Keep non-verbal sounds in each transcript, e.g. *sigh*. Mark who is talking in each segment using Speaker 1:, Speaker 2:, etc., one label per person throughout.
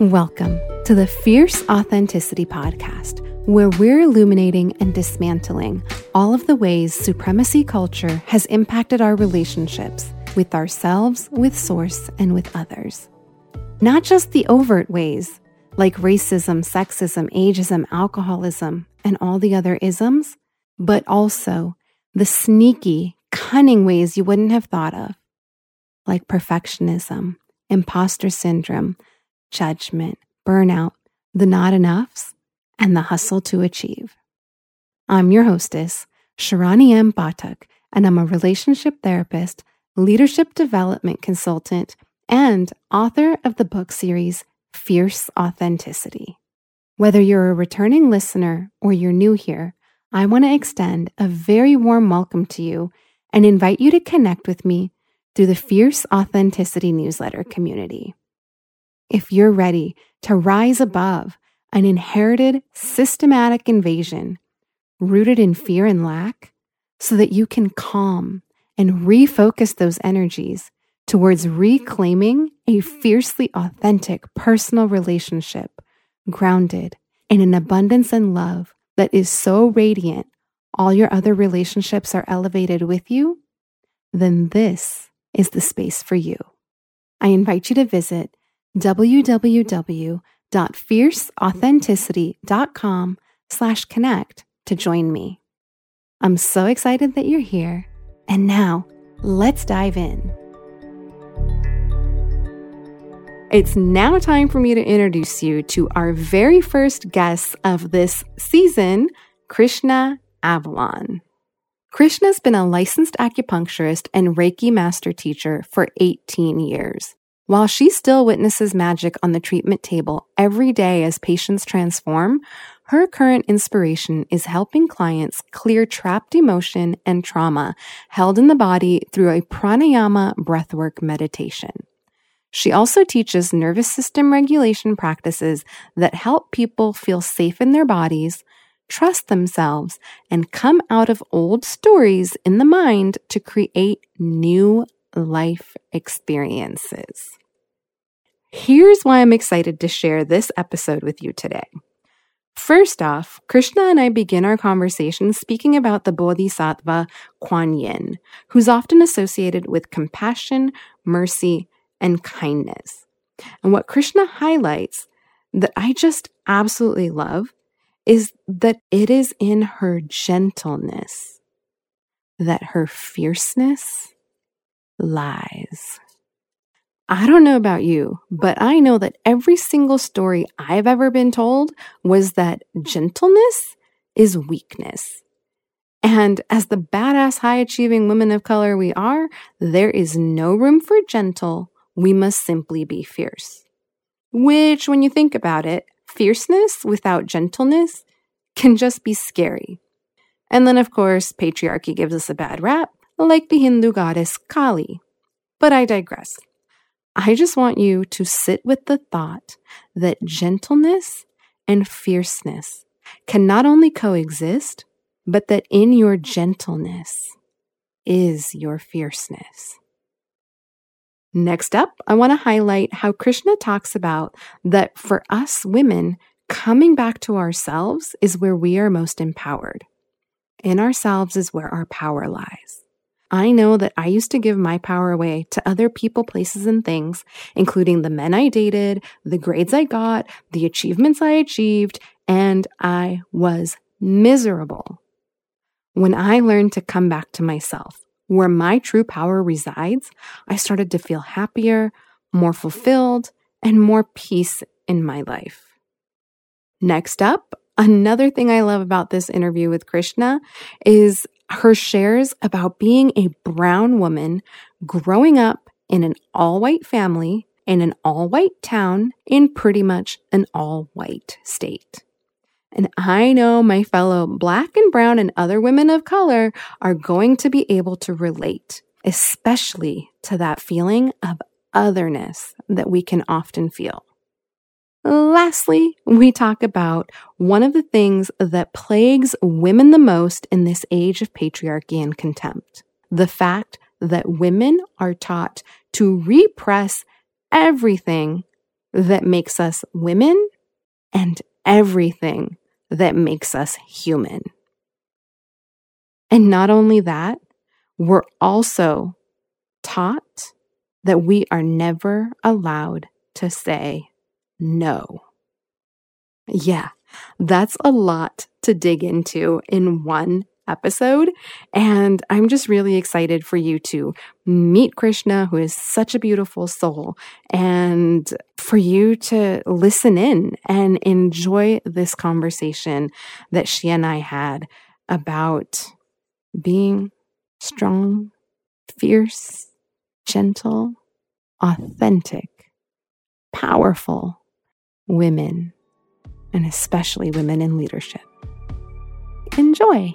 Speaker 1: Welcome to the Fierce Authenticity Podcast, where we're illuminating and dismantling all of the ways supremacy culture has impacted our relationships with ourselves, with Source, and with others. Not just the overt ways, like racism, sexism, ageism, alcoholism, and all the other isms, but also the sneaky, cunning ways you wouldn't have thought of, like perfectionism, imposter syndrome judgment, burnout, the not enoughs, and the hustle to achieve. I'm your hostess, Sharani M. Batuk, and I'm a relationship therapist, leadership development consultant, and author of the book series Fierce Authenticity. Whether you're a returning listener or you're new here, I want to extend a very warm welcome to you and invite you to connect with me through the Fierce Authenticity newsletter community if you're ready to rise above an inherited systematic invasion rooted in fear and lack so that you can calm and refocus those energies towards reclaiming a fiercely authentic personal relationship grounded in an abundance and love that is so radiant all your other relationships are elevated with you, then this is the space for you. I invite you to visit www.fierceauthenticity.com slash connect to join me. I'm so excited that you're here. And now, let's dive in. It's now time for me to introduce you to our very first guest of this season, Krishna Avalon. Krishna's been a licensed acupuncturist and Reiki master teacher for 18 years. While she still witnesses magic on the treatment table every day as patients transform, her current inspiration is helping clients clear trapped emotion and trauma held in the body through a pranayama breathwork meditation. She also teaches nervous system regulation practices that help people feel safe in their bodies, trust themselves, and come out of old stories in the mind to create new life experiences. Here's why I'm excited to share this episode with you today. First off, Krishna and I begin our conversation speaking about the Bodhisattva Kuan Yin, who's often associated with compassion, mercy, and kindness. And what Krishna highlights that I just absolutely love is that it is in her gentleness that her fierceness lies. I don't know about you, but I know that every single story I've ever been told was that gentleness is weakness. And as the badass, high achieving women of color we are, there is no room for gentle. We must simply be fierce. Which, when you think about it, fierceness without gentleness can just be scary. And then, of course, patriarchy gives us a bad rap, like the Hindu goddess Kali. But I digress. I just want you to sit with the thought that gentleness and fierceness can not only coexist, but that in your gentleness is your fierceness. Next up, I want to highlight how Krishna talks about that for us women, coming back to ourselves is where we are most empowered. In ourselves is where our power lies. I know that I used to give my power away to other people, places, and things, including the men I dated, the grades I got, the achievements I achieved, and I was miserable. When I learned to come back to myself, where my true power resides, I started to feel happier, more fulfilled, and more peace in my life. Next up, another thing I love about this interview with Krishna is her shares about being a brown woman growing up in an all white family in an all white town in pretty much an all white state. And I know my fellow black and brown and other women of color are going to be able to relate, especially to that feeling of otherness that we can often feel. Lastly, we talk about one of the things that plagues women the most in this age of patriarchy and contempt the fact that women are taught to repress everything that makes us women and everything that makes us human. And not only that, we're also taught that we are never allowed to say no. Yeah, that's a lot to dig into in one episode. And I'm just really excited for you to meet Krishna, who is such a beautiful soul, and for you to listen in and enjoy this conversation that she and I had about being strong, fierce, gentle, authentic, powerful women, and especially women in leadership. Enjoy.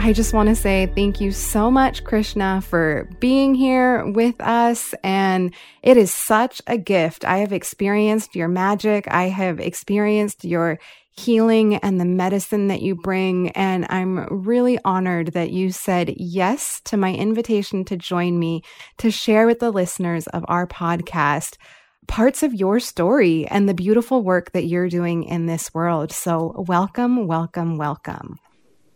Speaker 1: I just want to say thank you so much, Krishna, for being here with us. And it is such a gift. I have experienced your magic. I have experienced your healing and the medicine that you bring. And I'm really honored that you said yes to my invitation to join me to share with the listeners of our podcast parts of your story and the beautiful work that you're doing in this world. So, welcome, welcome, welcome.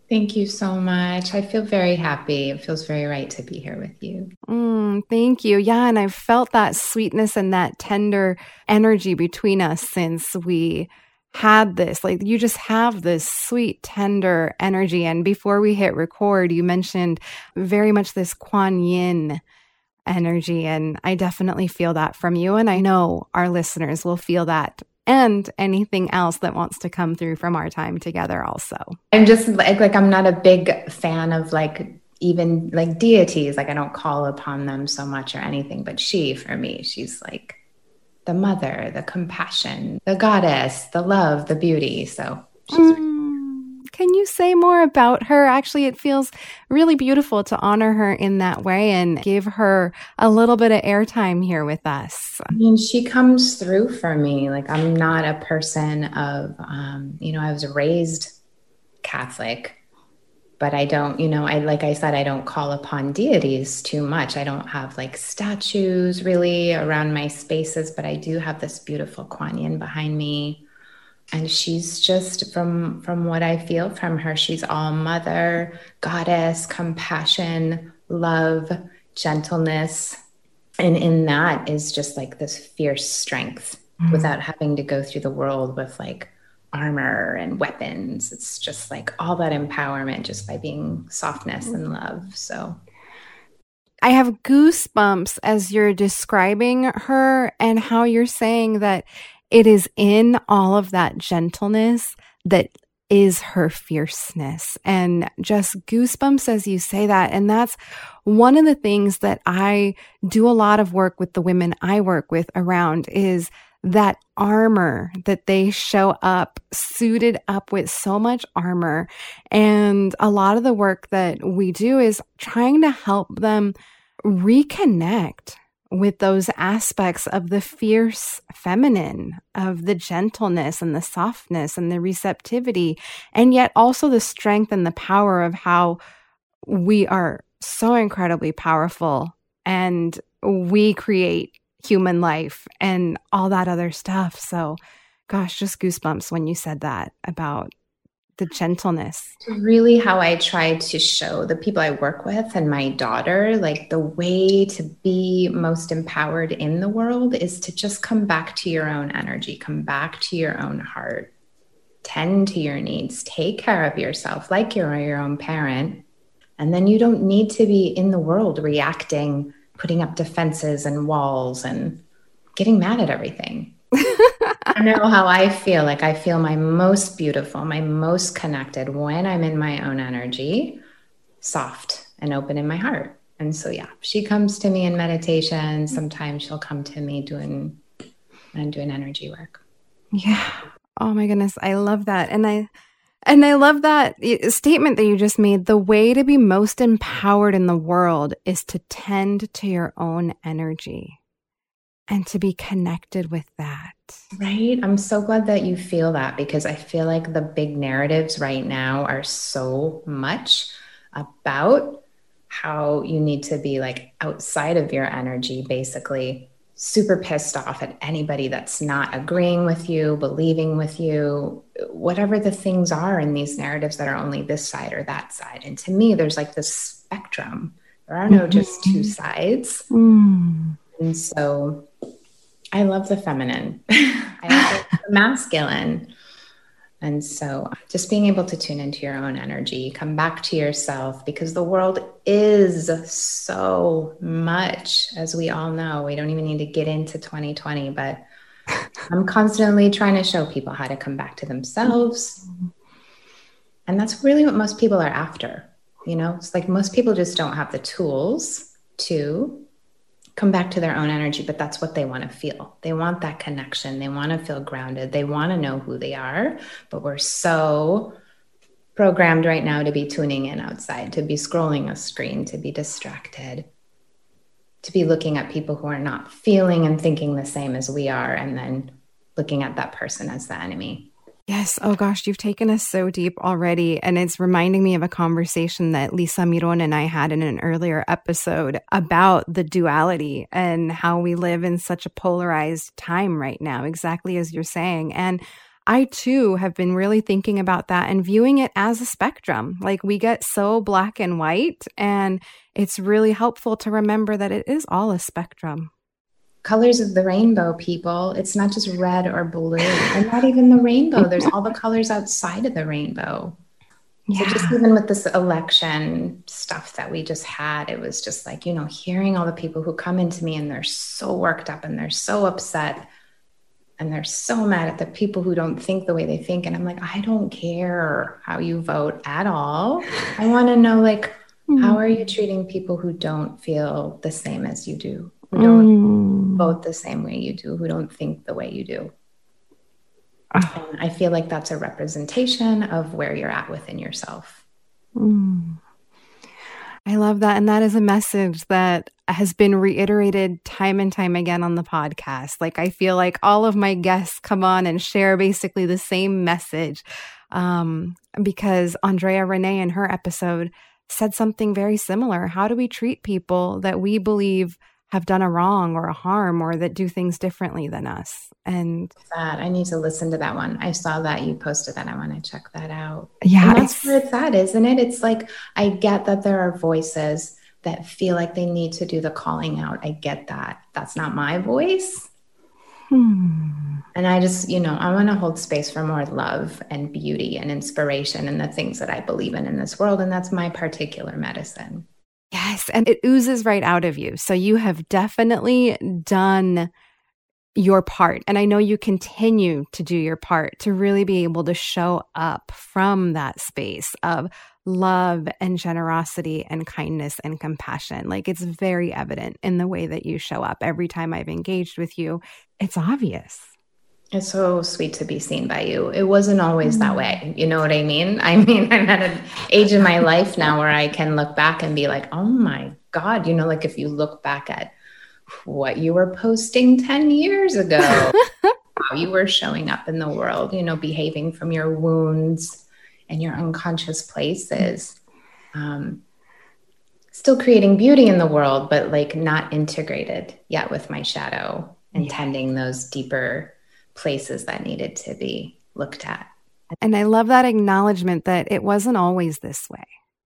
Speaker 2: Thank you so much. I feel very happy. It feels very right to be here with you.
Speaker 1: Mm, thank you. Yeah. And I've felt that sweetness and that tender energy between us since we had this. Like you just have this sweet, tender energy. And before we hit record, you mentioned very much this Kuan Yin energy. And I definitely feel that from you. And I know our listeners will feel that and anything else that wants to come through from our time together also.
Speaker 2: I'm just like like I'm not a big fan of like even like deities like I don't call upon them so much or anything but she for me she's like the mother, the compassion, the goddess, the love, the beauty. So she's mm.
Speaker 1: Can you say more about her? Actually, it feels really beautiful to honor her in that way and give her a little bit of airtime here with us.
Speaker 2: I mean, she comes through for me. Like, I'm not a person of, um, you know, I was raised Catholic but I don't, you know, I like I said, I don't call upon deities too much. I don't have like statues really around my spaces, but I do have this beautiful Kuan Yin behind me and she's just from from what i feel from her she's all mother goddess compassion love gentleness and in that is just like this fierce strength mm-hmm. without having to go through the world with like armor and weapons. It's just like all that empowerment just by being softness and mm-hmm. love so.
Speaker 1: I have goosebumps as you're describing her and how you're saying that it is in all of that gentleness that is her fierceness. And just goosebumps as you say that. And that's one of the things that I do a lot of work with the women I work with around is that armor that they show up suited up with so much armor. And a lot of the work that we do is trying to help them reconnect with those aspects of the fierce feminine, of the gentleness and the softness and the receptivity, and yet also the strength and the power of how we are so incredibly powerful and we create human life and all that other stuff. So, gosh, just goosebumps when you said that about the gentleness.
Speaker 2: Really, how I try to show the people I work with and my daughter, like the way to be most empowered in the world is to just come back to your own energy, come back to your own heart, tend to your needs, take care of yourself like you're your own parent. And then you don't need to be in the world reacting, putting up defenses and walls and getting mad at everything. *laughs* I know how I feel. Like I feel my most beautiful, my most connected when I'm in my own energy, soft and open in my heart. And so, yeah, she comes to me in meditation. Sometimes she'll come to me doing, I'm doing energy work.
Speaker 1: Yeah. Oh my goodness. I love that. And I, and I love that statement that you just made. The way to be most empowered in the world is to tend to your own energy and to be connected with that.
Speaker 2: Right. I'm so glad that you feel that because I feel like the big narratives right now are so much about how you need to be like outside of your energy, basically super pissed off at anybody that's not agreeing with you, believing with you, whatever the things are in these narratives that are only this side or that side. And to me, there's like this spectrum. There are no mm-hmm. just two sides. Mm. And so I love the feminine, *laughs* I love the masculine. And so just being able to tune into your own energy, come back to yourself because the world is so much, as we all know. We don't even need to get into 2020, but *laughs* I'm constantly trying to show people how to come back to themselves. And that's really what most people are after. You know, it's like most people just don't have the tools to come back to their own energy, but that's what they want to feel. They want that connection. They want to feel grounded. They want to know who they are, but we're so programmed right now to be tuning in outside, to be scrolling a screen, to be distracted, to be looking at people who are not feeling and thinking the same as we are, and then looking at that person as the enemy.
Speaker 1: Yes. Oh gosh, you've taken us so deep already. And it's reminding me of a conversation that Lisa Miron and I had in an earlier episode about the duality and how we live in such a polarized time right now, exactly as you're saying. And I too have been really thinking about that and viewing it as a spectrum. Like we get so black and white, and it's really helpful to remember that it is all a spectrum
Speaker 2: colors of the rainbow, people. It's not just red or blue, and not even the rainbow. There's all the colors outside of the rainbow. Yeah. So just even with this election stuff that we just had, it was just like, you know, hearing all the people who come into me and they're so worked up and they're so upset and they're so mad at the people who don't think the way they think. And I'm like, I don't care how you vote at all. I want to know, like, mm-hmm. how are you treating people who don't feel the same as you do? Who don't mm. vote the same way you do, who don't think the way you do. Oh. I feel like that's a representation of where you're at within yourself. Mm.
Speaker 1: I love that. And that is a message that has been reiterated time and time again on the podcast. Like, I feel like all of my guests come on and share basically the same message. Um, because Andrea Renee in her episode said something very similar. How do we treat people that we believe have done a wrong or a harm or that do things differently than us. And
Speaker 2: that I need to listen to that one. I saw that you posted that. I want to check that out.
Speaker 1: Yeah.
Speaker 2: And that's where it's at, isn't it? It's like I get that there are voices that feel like they need to do the calling out. I get that. That's not my voice. Hmm. And I just, you know, I want to hold space for more love and beauty and inspiration and the things that I believe in in this world. And that's my particular medicine.
Speaker 1: Yes. And it oozes right out of you. So you have definitely done your part. And I know you continue to do your part to really be able to show up from that space of love and generosity and kindness and compassion. Like it's very evident in the way that you show up. Every time I've engaged with you, it's obvious.
Speaker 2: It's so sweet to be seen by you. It wasn't always that way. Mm. You know what I mean? *laughs* I mean, I'm at an age in my life now where I can look back and be like, oh my God, you know, like if you look back at what you were posting 10 years ago, *laughs* how you were showing up in the world, you know, behaving from your wounds and your unconscious places. Um, still creating beauty in the world, but like not integrated yet with my shadow and yeah. tending those deeper places that needed to be looked at.
Speaker 1: And I love that acknowledgement that it wasn't always this way,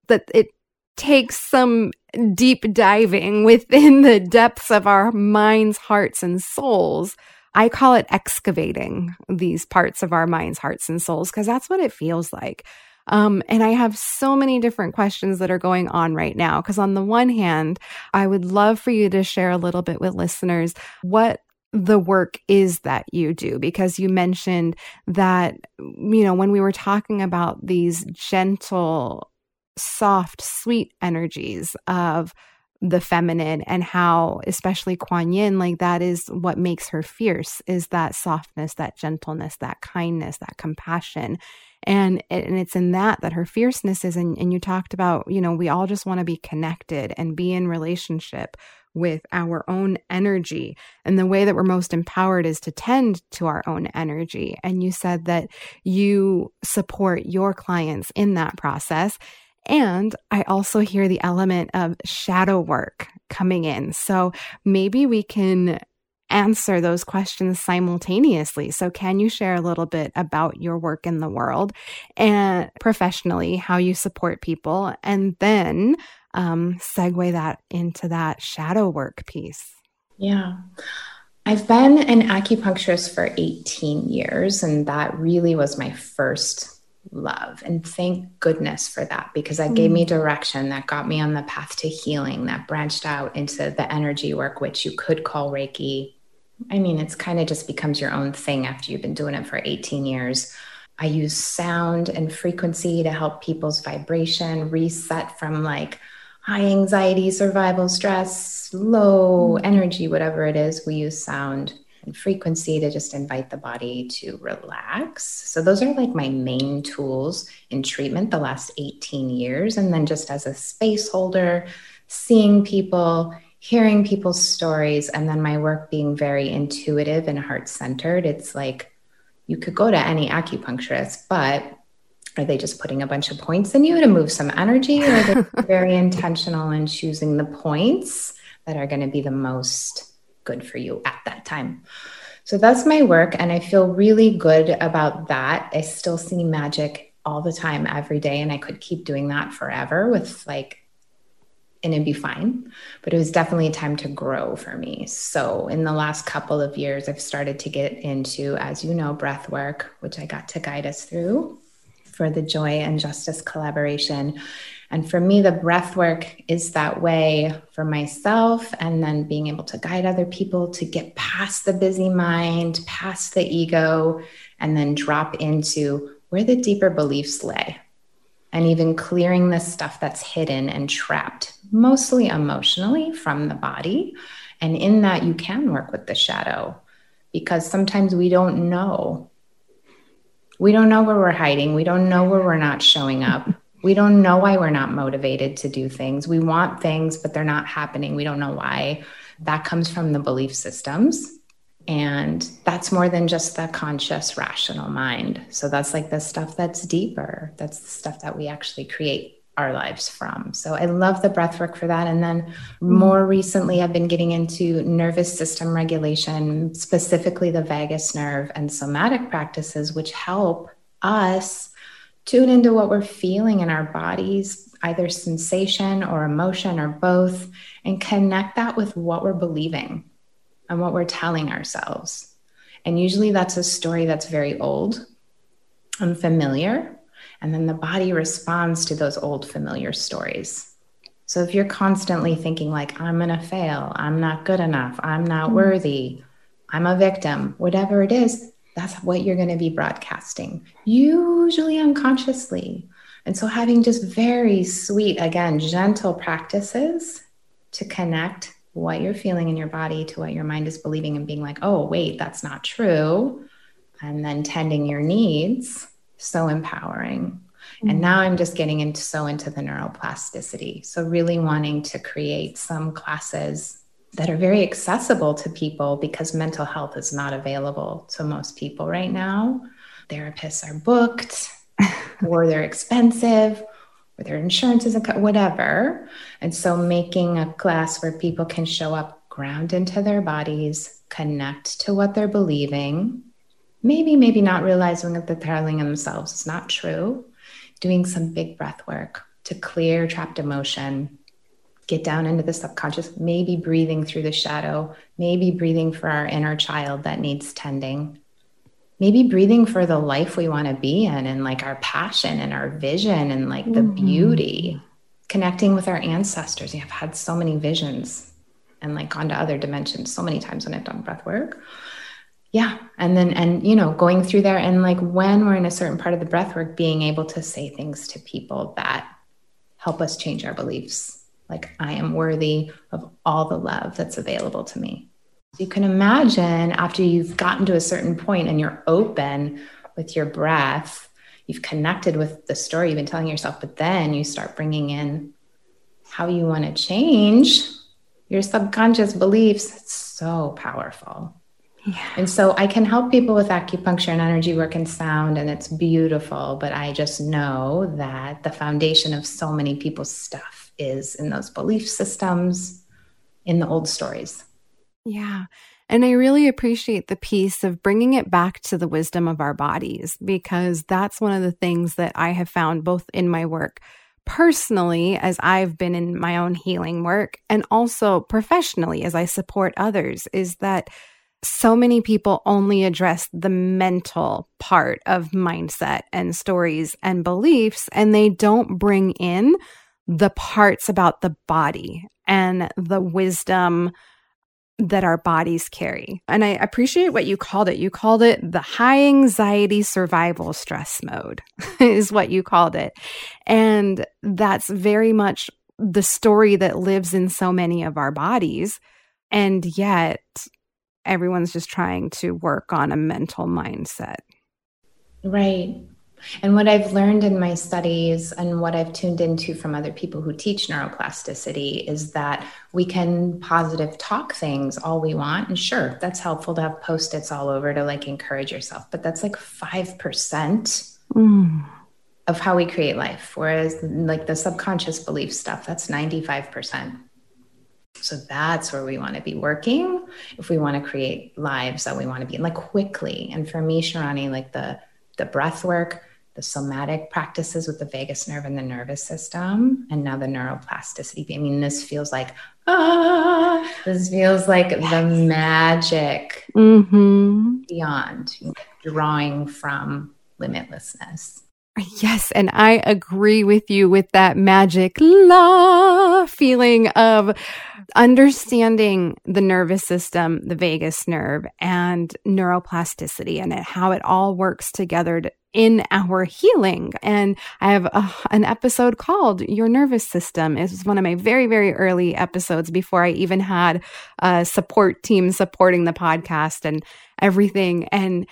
Speaker 1: that it takes some deep diving within the depths of our minds, hearts, and souls. I call it excavating these parts of our minds, hearts, and souls because that's what it feels like. Um, and I have so many different questions that are going on right now. Because on the one hand, I would love for you to share a little bit with listeners what the work is that you do because you mentioned that you know when we were talking about these gentle soft sweet energies of the feminine and how especially Kuan Yin like that is what makes her fierce is that softness that gentleness that kindness that compassion. And and it's in that that her fierceness is and, and you talked about you know we all just want to be connected and be in relationship with our own energy. And the way that we're most empowered is to tend to our own energy. And you said that you support your clients in that process. And I also hear the element of shadow work coming in. So maybe we can answer those questions simultaneously. So, can you share a little bit about your work in the world and professionally, how you support people, and then um, segue that into that shadow work piece?
Speaker 2: Yeah. I've been an acupuncturist for 18 years, and that really was my first love. And thank goodness for that because that mm. gave me mm. direction, that got me on the path to healing, that branched out into the energy work, which you could call Reiki. I mean, it's kind of just becomes your own thing after you've been doing it for 18 years. I use sound and frequency to help people's vibration reset from like high anxiety, survival stress, low mm. energy, whatever it is. We use sound and frequency to just invite the body to relax. So, those are like my main tools in treatment the last 18 years. And then, just as a space holder, seeing people, hearing people's stories, and then my work being very intuitive and heart centered. It's like you could go to any acupuncturist, but are they just putting a bunch of points in you to move some energy, or are they *laughs* very intentional in choosing the points that are going to be the most good for you at that time. So that's my work. And I feel really good about that. I still see magic all the time, every day. And I could keep doing that forever with like, and it'd be fine. But it was definitely a time to grow for me. So in the last couple of years, I've started to get into, as you know, breath work, which I got to guide us through for the Joy and Justice collaboration. And for me, the breath work is that way for myself, and then being able to guide other people to get past the busy mind, past the ego, and then drop into where the deeper beliefs lay. And even clearing the stuff that's hidden and trapped, mostly emotionally from the body. And in that, you can work with the shadow because sometimes we don't know. We don't know where we're hiding. We don't know where we're not showing up. We don't know why we're not motivated to do things. We want things, but they're not happening. We don't know why. That comes from the belief systems. And that's more than just the conscious, rational mind. So that's like the stuff that's deeper. That's the stuff that we actually create our lives from. So I love the breath work for that. And then mm-hmm. more recently, I've been getting into nervous system regulation, specifically the vagus nerve and somatic practices, which help us tune into what we're feeling in our bodies, either sensation or emotion or both, and connect that with what we're believing and what we're telling ourselves. And usually that's a story that's very old and familiar. And then the body responds to those old familiar stories. So if you're constantly thinking, like, I'm going to fail, I'm not good enough, I'm not mm-hmm. worthy, I'm a victim, whatever it is, that's what you're going to be broadcasting, usually unconsciously. And so, having just very sweet, again, gentle practices to connect what you're feeling in your body to what your mind is believing and being like, oh, wait, that's not true. And then tending your needs, so empowering. Mm-hmm. And now I'm just getting into so into the neuroplasticity. So, really wanting to create some classes that are very accessible to people because mental health is not available to most people right now. Therapists are booked *laughs* or they're expensive or their insurance isn't cut, whatever. And so making a class where people can show up, ground into their bodies, connect to what they're believing, maybe, maybe not realizing that they're telling themselves is not true, doing some big breath work to clear trapped emotion get down into the subconscious, maybe breathing through the shadow, maybe breathing for our inner child that needs tending, maybe breathing for the life we want to be in and like our passion and our vision and like the mm-hmm. beauty, connecting with our ancestors. I've had so many visions and like gone to other dimensions so many times when I've done breath work. Yeah. And then, and, you know, going through there and like when we're in a certain part of the breath work, being able to say things to people that help us change our beliefs like I am worthy of all the love that's available to me. You can imagine after you've gotten to a certain point and you're open with your breath, you've connected with the story you've been telling yourself, but then you start bringing in how you want to change your subconscious beliefs. It's so powerful. Yeah. And so I can help people with acupuncture and energy work and sound, and it's beautiful. But I just know that the foundation of so many people's stuff is in those belief systems, in the old stories.
Speaker 1: Yeah. And I really appreciate the piece of bringing it back to the wisdom of our bodies because that's one of the things that I have found both in my work personally as I've been in my own healing work and also professionally as I support others is that so many people only address the mental part of mindset and stories and beliefs, and they don't bring in the parts about the body and the wisdom that our bodies carry. And I appreciate what you called it. You called it the high anxiety survival stress mode, *laughs* is what you called it. And that's very much the story that lives in so many of our bodies. And yet, everyone's just trying to work on a mental mindset.
Speaker 2: Right. And what I've learned in my studies and what I've tuned into from other people who teach neuroplasticity is that we can positive talk things all we want. And sure, that's helpful to have post its all over to like encourage yourself, but that's like 5% mm. of how we create life. Whereas like the subconscious belief stuff, that's 95%. So that's where we want to be working if we want to create lives that we want to be in, like quickly. And for me, Sharani, like the the breath work, the somatic practices with the vagus nerve and the nervous system, and now the neuroplasticity. I mean, this feels like ah, this feels like the magic mm-hmm. beyond drawing from limitlessness.
Speaker 1: Yes, and I agree with you with that magic la feeling of understanding the nervous system, the vagus nerve, and neuroplasticity and how it all works together to, in our healing. And I have a, an episode called Your Nervous System. It was one of my very, very early episodes before I even had a support team supporting the podcast and everything. And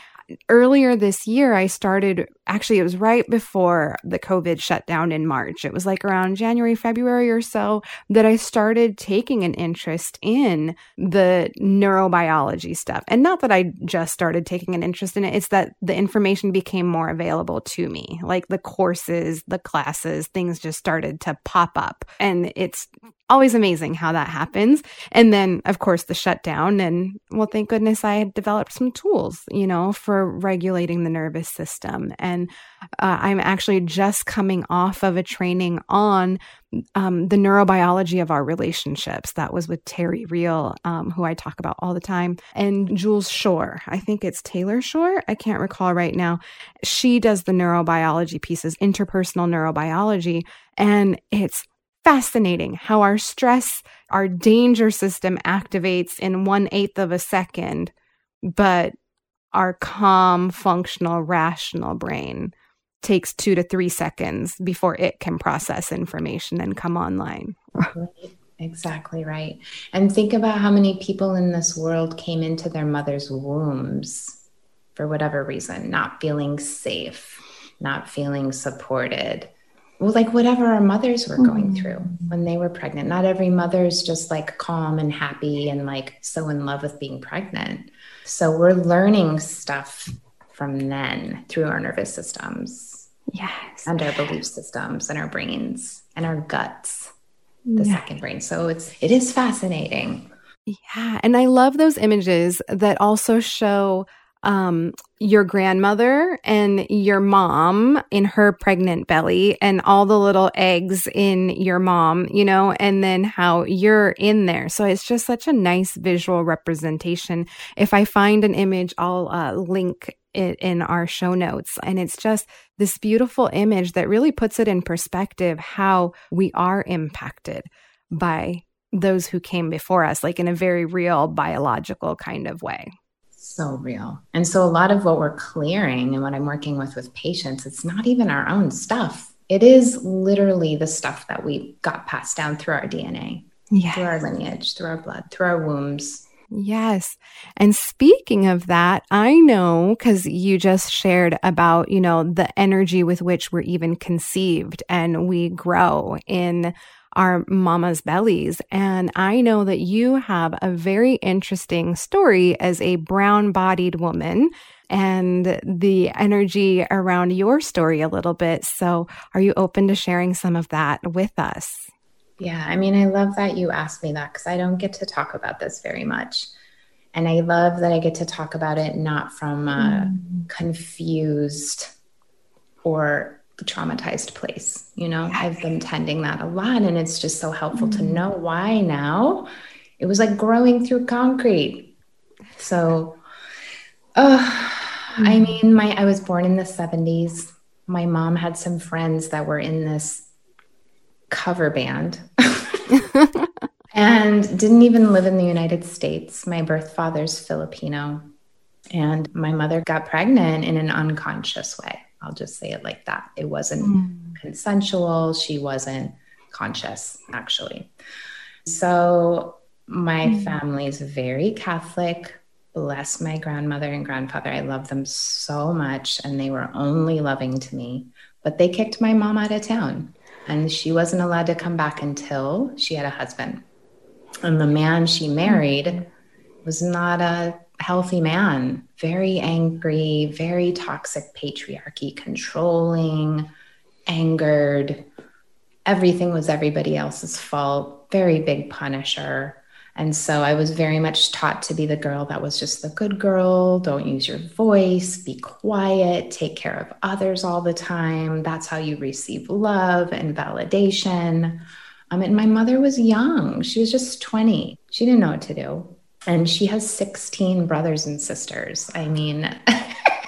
Speaker 1: earlier this year, I started actually, it was right before the COVID shutdown in March. It was like around January, February or so that I started taking an interest in the neurobiology stuff. And not that I just started taking an interest in it, it's that the information became more available to me. Like the courses, the classes, things just started to pop up. And it's always amazing how that happens. And then, of course, the shutdown. And well, thank goodness I had developed some tools, you know, for regulating the nervous system. And uh, I'm actually just coming off of a training on um, the neurobiology of our relationships. That was with Terry Real, um, who I talk about all the time, and Jules Shore. I think it's Taylor Shore. I can't recall right now. She does the neurobiology pieces, interpersonal neurobiology, and it's fascinating how our stress, our danger system activates in one eighth of a second, but our calm, functional, rational brain takes two to three seconds before it can process information and come online.
Speaker 2: Exactly right. And think about how many people in this world came into their mother's wombs for whatever reason, not feeling safe, not feeling supported, well, like whatever our mothers were going mm-hmm. through when they were pregnant. Not every mother is just like calm and happy and like so in love with being pregnant. So we're learning stuff from then through our nervous systems.
Speaker 1: Yes.
Speaker 2: And our belief systems and our brains and our guts, the second brain. So it's it is fascinating.
Speaker 1: Yeah. And I love those images that also show um, your grandmother and your mom in her pregnant belly and all the little eggs in your mom, you know, and then how you're in there. So it's just such a nice visual representation. If I find an image, I'll uh, link it in our show notes. And it's just this beautiful image that really puts it in perspective how we are impacted by those who came before us, like in a very real biological kind of way
Speaker 2: so real. And so a lot of what we're clearing and what I'm working with with patients, it's not even our own stuff. It is literally the stuff that we got passed down through our DNA, yes. through our lineage, through our blood, through our wombs.
Speaker 1: Yes. And speaking of that, I know because you just shared about, you know, the energy with which we're even conceived and we grow in our mama's bellies. And I know that you have a very interesting story as a brown bodied woman and the energy around your story a little bit. So, are you open to sharing some of that with us?
Speaker 2: Yeah, I mean, I love that you asked me that because I don't get to talk about this very much. And I love that I get to talk about it not from a mm. confused or traumatized place. You know, I've been tending that a lot, and it's just so helpful mm. to know why now. It was like growing through concrete. So, uh, mm. I mean, my I was born in the 70s. My mom had some friends that were in this cover band. *laughs* and didn't even live in the United States. My birth father's Filipino. And my mother got pregnant in an unconscious way. I'll just say it like that. It wasn't mm. consensual. She wasn't conscious, actually. So my mm. family is very Catholic. Bless my grandmother and grandfather. I love them so much, and they were only loving to me. But they kicked my mom out of town, and she wasn't allowed to come back until she had a husband. And the man she married was not a healthy man, very angry, very toxic patriarchy, controlling, angered. Everything was everybody else's fault, very big punisher. And so I was very much taught to be the girl that was just the good girl. Don't use your voice, be quiet, take care of others all the time. That's how you receive love and validation. Um, and my mother was young. She was just 20. She didn't know what to do and she has 16 brothers and sisters. I mean,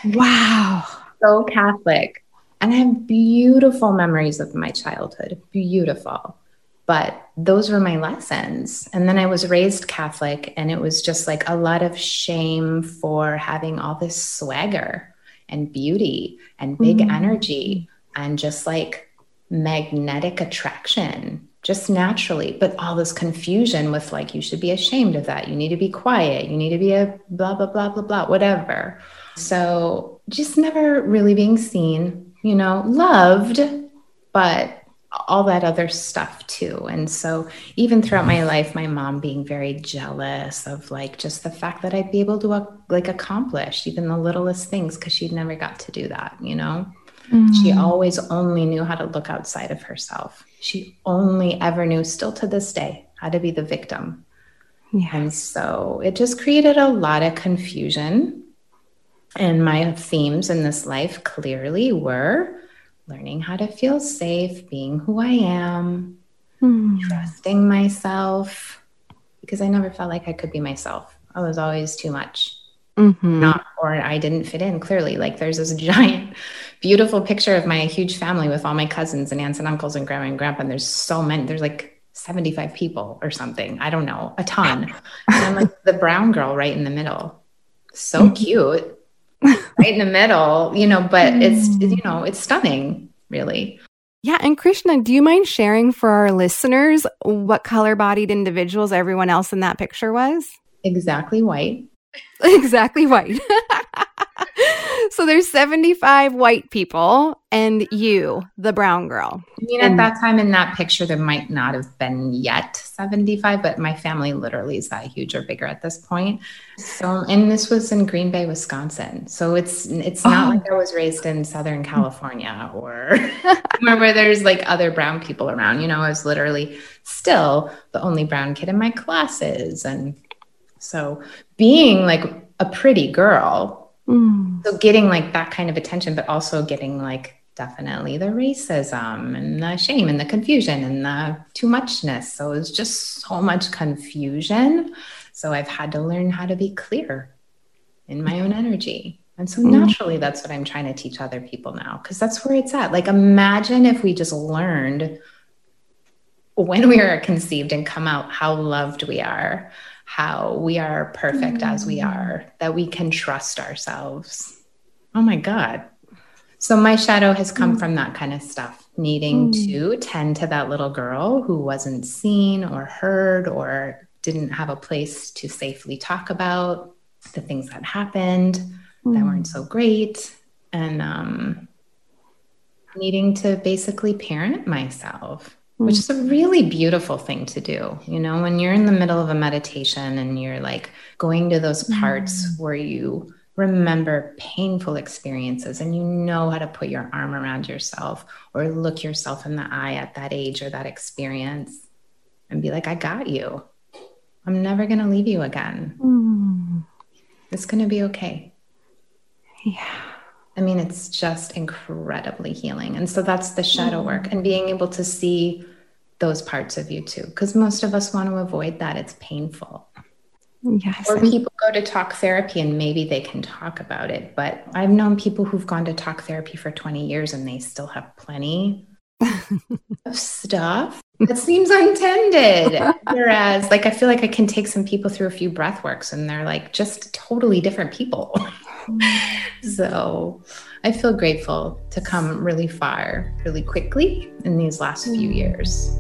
Speaker 1: wow. *laughs*
Speaker 2: So Catholic. And I have beautiful memories of my childhood, beautiful. But those were my lessons. And then I was raised Catholic, and it was just like a lot of shame for having all this swagger and beauty and big mm-hmm. energy and just like magnetic attraction just naturally, but all this confusion with like, you should be ashamed of that. You need to be quiet. You need to be a blah, blah, blah, blah, blah, whatever. So just never really being seen, you know, loved, but all that other stuff too. And so even throughout my life, my mom being very jealous of like just the fact that I'd be able to like accomplish even the littlest things because she'd never got to do that, you know? Mm. She always only knew how to look outside of herself she only ever knew, still to this day, how to be the victim. Yeah. And so it just created a lot of confusion. And my themes in this life clearly were learning how to feel safe, being who I am, hmm. trusting myself, because I never felt like I could be myself. I was always too much. Mm-hmm. Not, or I didn't fit in clearly. Like there's this *laughs* giant beautiful picture of my huge family with all my cousins and aunts and uncles and grandma and grandpa. And there's so many, there's like 75 people or something. I don't know, a ton. And I'm like the brown girl right in the middle. So mm-hmm. cute. right in the middle, you know, but it's, mm. you know, it's stunning, really.
Speaker 1: Yeah. And Krishna, do you mind sharing for our listeners what color bodied individuals everyone else in that picture was?
Speaker 2: Exactly white. *laughs*
Speaker 1: exactly white. *laughs* so there's 75 white people and you, the brown girl.
Speaker 2: I mean, at that time in that picture, there might not have been yet 75, but my family literally is that huge or bigger at this point. So, and this was in Green Bay, Wisconsin. So it's it's not oh. like I was raised in Southern California or *laughs* where there's like other brown people around. You know, I was literally still the only brown kid in my classes and so being like a pretty girl, mm. so getting like that kind of attention, but also getting like definitely the racism and the shame and the confusion and the too muchness. So it's just so much confusion. So I've had to learn how to be clear in my own energy. And so naturally, that's what I'm trying to teach other people now, because that's where it's at. Like, imagine if we just learned when we are conceived and come out how loved we are, how we are perfect mm. as we mm. are, that we can trust ourselves. Oh my God. So my shadow has come mm. from that kind of stuff, needing mm. to tend to that little girl who wasn't seen or heard or didn't have a place to safely talk about the things that happened that mm. weren't so great. And um, needing to basically parent myself which is a really beautiful thing to do. You know, when you're in the middle of a meditation and you're like going to those parts mm. where you remember painful experiences and you know how to put your arm around yourself or look yourself in the eye at that age or that experience and be like, I got you. I'm never going to leave you again. Mm. It's going to be okay.
Speaker 1: Yeah.
Speaker 2: I mean, it's just incredibly healing. And so that's the shadow mm. work and being able to see those parts of you too. Because most of us want to avoid that. It's painful.
Speaker 1: Yes.
Speaker 2: Or people go to talk therapy and maybe they can talk about it. But I've known people who've gone to talk therapy for 20 years and they still have plenty of stuff that seems untended. *laughs* Whereas, like, I feel like I can take some people through a few breath works and they're like just totally different people. *laughs* so I feel grateful to come really far, really quickly in these last few mm. years.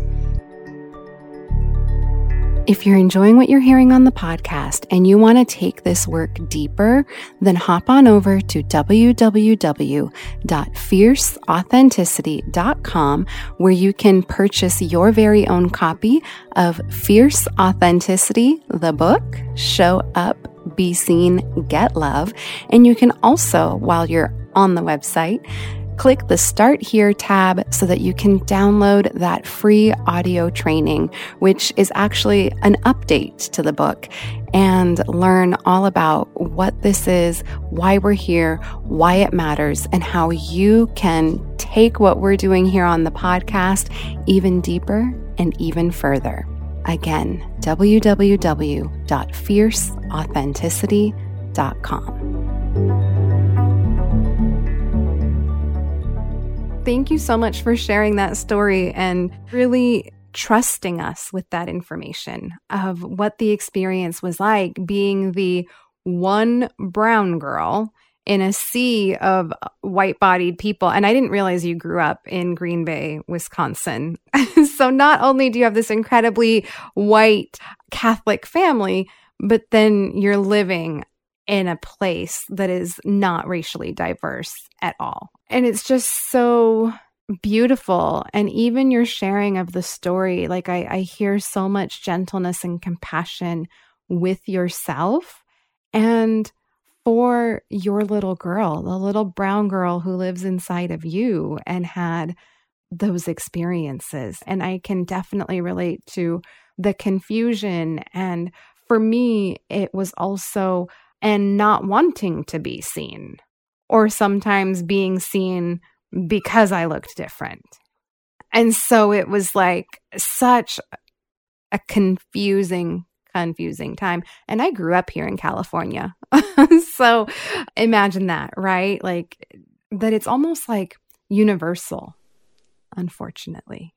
Speaker 1: If you're enjoying what you're hearing on the podcast and you want to take this work deeper, then hop on over to www.fierceauthenticity.com where you can purchase your very own copy of Fierce Authenticity, the book, Show Up, Be Seen, Get Love. And you can also, while you're on the website, click the Start Here tab so that you can download that free audio training, which is actually an update to the book, and learn all about what this is, why we're here, why it matters, and how you can take what we're doing here on the podcast even deeper and even further. Again, www.fierceauthenticity.com. Thank you so much for sharing that story and really trusting us with that information of what the experience was like being the one brown girl in a sea of white bodied people. And I didn't realize you grew up in Green Bay, Wisconsin. *laughs* so not only do you have this incredibly white Catholic family, but then you're living in a place that is not racially diverse at all. And it's just so beautiful. And even your sharing of the story, like I, I hear so much gentleness and compassion with yourself and for your little girl, the little brown girl who lives inside of you and had those experiences. And I can definitely relate to the confusion. And for me, it was also and not wanting to be seen, or sometimes being seen because I looked different. And so it was like such a confusing, confusing time. And I grew up here in California. *laughs* so imagine that, right? Like that it's almost like universal, unfortunately.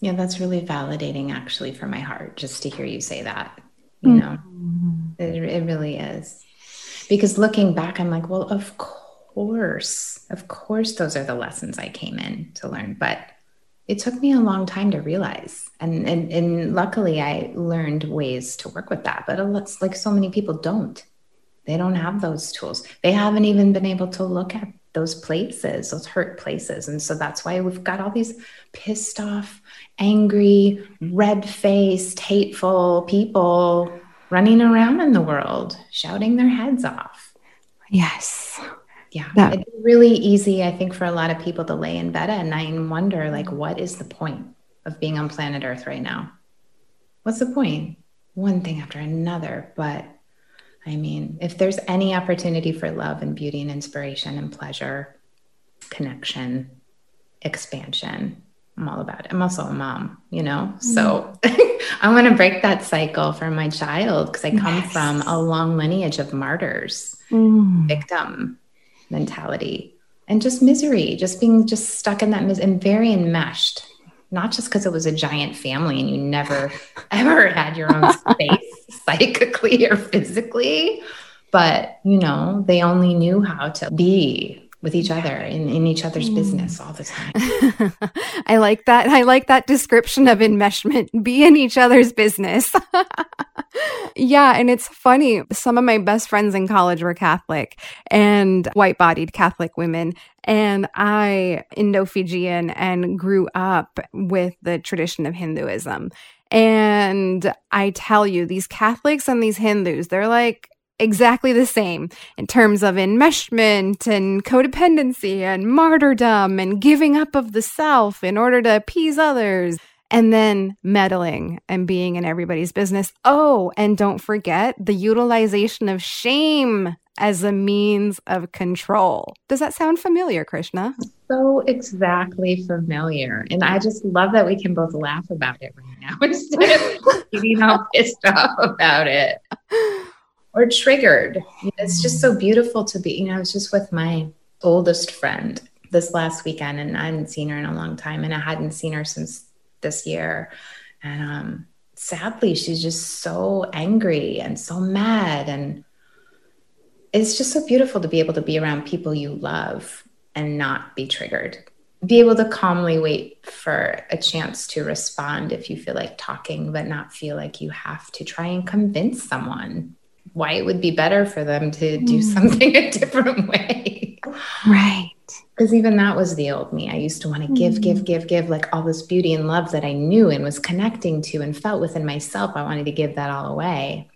Speaker 2: Yeah, that's really validating actually for my heart just to hear you say that. You mm-hmm. know, it, it really is. Because looking back, I'm like, well, of course, course, of course, those are the lessons I came in to learn. But it took me a long time to realize. And, and, and luckily, I learned ways to work with that. But it's like so many people don't. They don't have those tools. They haven't even been able to look at those places, those hurt places. And so that's why we've got all these pissed off, angry, red faced, hateful people running around in the world, shouting their heads off.
Speaker 1: Yes.
Speaker 2: Yeah. That- it's really easy, I think, for a lot of people to lay in bed at night and wonder, like, what is the point of being on planet Earth right now? What's the point? One thing after another. But I mean, if there's any opportunity for love and beauty and inspiration and pleasure, connection, expansion, I'm all about it. I'm also a mom, you know? Mm. So *laughs* I want to break that cycle for my child because I come yes. from a long lineage of martyrs, mm. victim mentality, and just misery, just being just stuck in that mis- and very enmeshed. Not just because it was a giant family and you never *laughs* ever had your own space *laughs* psychically or physically, but you know, they only knew how to be with each other in, in each other's mm. business all the time. *laughs*
Speaker 1: I like that. I like that description of enmeshment. Be in each other's business. *laughs* yeah. And it's funny. Some of my best friends in college were Catholic and white bodied Catholic women. And I, Indo Fijian, and grew up with the tradition of Hinduism. And I tell you, these Catholics and these Hindus, they're like exactly the same in terms of enmeshment and codependency and martyrdom and giving up of the self in order to appease others and then meddling and being in everybody's business. Oh, and don't forget the utilization of shame as a means of control. Does that sound familiar, Krishna?
Speaker 2: So exactly familiar. And I just love that we can both laugh about it right now *laughs* instead of *laughs* getting all pissed off about it or triggered. It's just so beautiful to be, you know, I was just with my oldest friend this last weekend and I hadn't seen her in a long time and I hadn't seen her since this year. And um, sadly, she's just so angry and so mad. And it's just so beautiful to be able to be around people you love and not be triggered. Be able to calmly wait for a chance to respond if you feel like talking, but not feel like you have to try and convince someone why it would be better for them to do mm. something *laughs* a different way.
Speaker 1: Right
Speaker 2: because even that was the old me. I used to want to give, mm-hmm. give, give, give, like all this beauty and love that I knew and was connecting to and felt within myself. I wanted to give that all away.